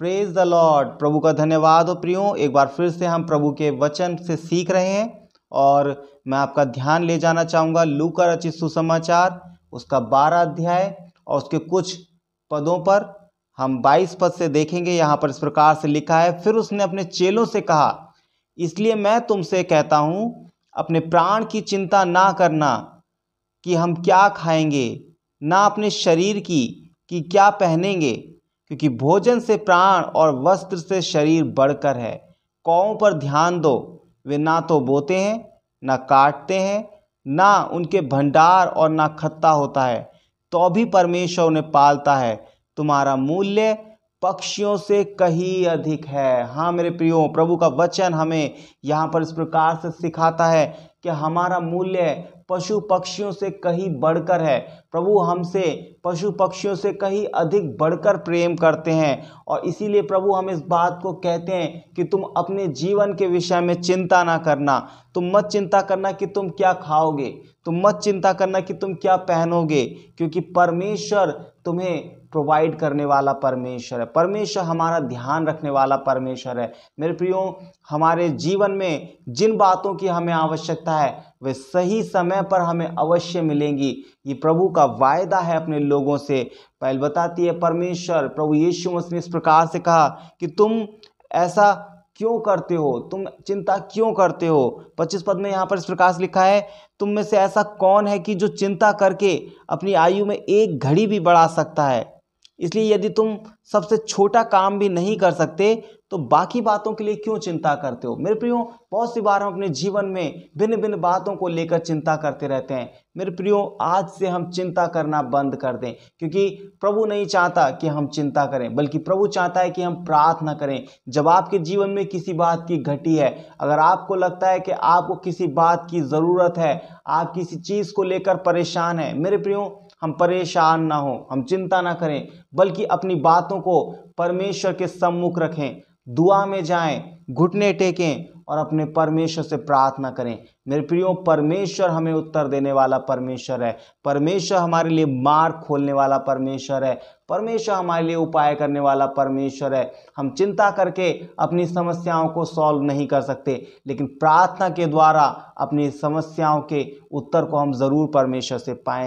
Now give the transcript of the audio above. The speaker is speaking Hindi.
प्रेज द लॉर्ड प्रभु का धन्यवाद। हो प्रियो, एक बार फिर से हम प्रभु के वचन से सीख रहे हैं और मैं आपका ध्यान ले जाना चाहूँगा। लू का रचित सुसमाचार, उसका बारह अध्याय और उसके कुछ पदों पर हम बाईस पद से देखेंगे। यहाँ पर इस प्रकार से लिखा है, फिर उसने अपने चेलों से कहा, इसलिए मैं तुमसे कहता हूँ, अपने प्राण की चिंता ना करना कि हम क्या खाएँगे, ना अपने शरीर की कि क्या पहनेंगे। क्योंकि भोजन से प्राण और वस्त्र से शरीर बढ़कर है। कौओं पर ध्यान दो। वे ना तो बोते हैं, ना काटते हैं, ना उनके भंडार और ना खत्ता होता है। तो भी परमेश्वर उन्हें पालता है। तुम्हारा मूल्य पक्षियों से कहीं अधिक है। हाँ मेरे प्रियो, प्रभु का वचन हमें यहाँ पर इस प्रकार से सिखाता है कि हमारा मूल्य पशु पक्षियों से कहीं बढ़कर है। प्रभु हमसे, पशु पक्षियों से कहीं अधिक बढ़कर प्रेम करते हैं और इसीलिए प्रभु हम इस बात को कहते हैं कि तुम अपने जीवन के विषय में चिंता ना करना। तुम मत चिंता करना कि तुम क्या खाओगे। तुम मत चिंता करना कि तुम क्या पहनोगे, क्योंकि परमेश्वर तुम्हें प्रोवाइड करने वाला परमेश्वर है। परमेश्वर हमारा ध्यान रखने वाला परमेश्वर है। मेरे प्रियो, हमारे जीवन में जिन बातों की हमें आवश्यकता है, वे सही समय पर हमें अवश्य मिलेंगी। ये प्रभु का वायदा है अपने लोगों से। पहल बताती है परमेश्वर, प्रभु यीशु मसीह ने इस प्रकार से कहा कि तुम ऐसा क्यों करते हो? तुम चिंता क्यों करते हो? पच्चीस पद में यहाँ पर इस प्रकार से लिखा है, तुम में से ऐसा कौन है कि जो चिंता करके अपनी आयु में एक घड़ी भी बढ़ा सकता है? इसलिए यदि तुम सबसे छोटा काम भी नहीं कर सकते तो बाकी बातों के लिए क्यों चिंता करते हो? मेरे प्रियो, बहुत सी बार हम अपने जीवन में भिन्न भिन्न बातों को लेकर चिंता करते रहते हैं। मेरे प्रियो, आज से हम चिंता करना बंद कर दें, क्योंकि प्रभु नहीं चाहता कि हम चिंता करें, बल्कि प्रभु चाहता है कि हम प्रार्थना करें। जब आपके जीवन में किसी बात की घटी है, अगर आपको लगता है कि आपको किसी बात की ज़रूरत है, आप किसी चीज़ को लेकर परेशान है, मेरे प्रियो हम परेशान ना हो, हम चिंता ना करें, बल्कि अपनी बातों को परमेश्वर के सम्मुख रखें, दुआ में जाएँ, घुटने टेकें और अपने परमेश्वर से प्रार्थना करें। मेरे प्रियो, परमेश्वर हमें उत्तर देने वाला परमेश्वर है। परमेश्वर हमारे लिए मार्ग खोलने वाला परमेश्वर है। परमेश्वर हमारे लिए उपाय करने वाला परमेश्वर है। हम चिंता करके अपनी समस्याओं को सॉल्व नहीं कर सकते, लेकिन प्रार्थना के द्वारा अपनी समस्याओं के उत्तर को हम ज़रूर परमेश्वर से पाएँ।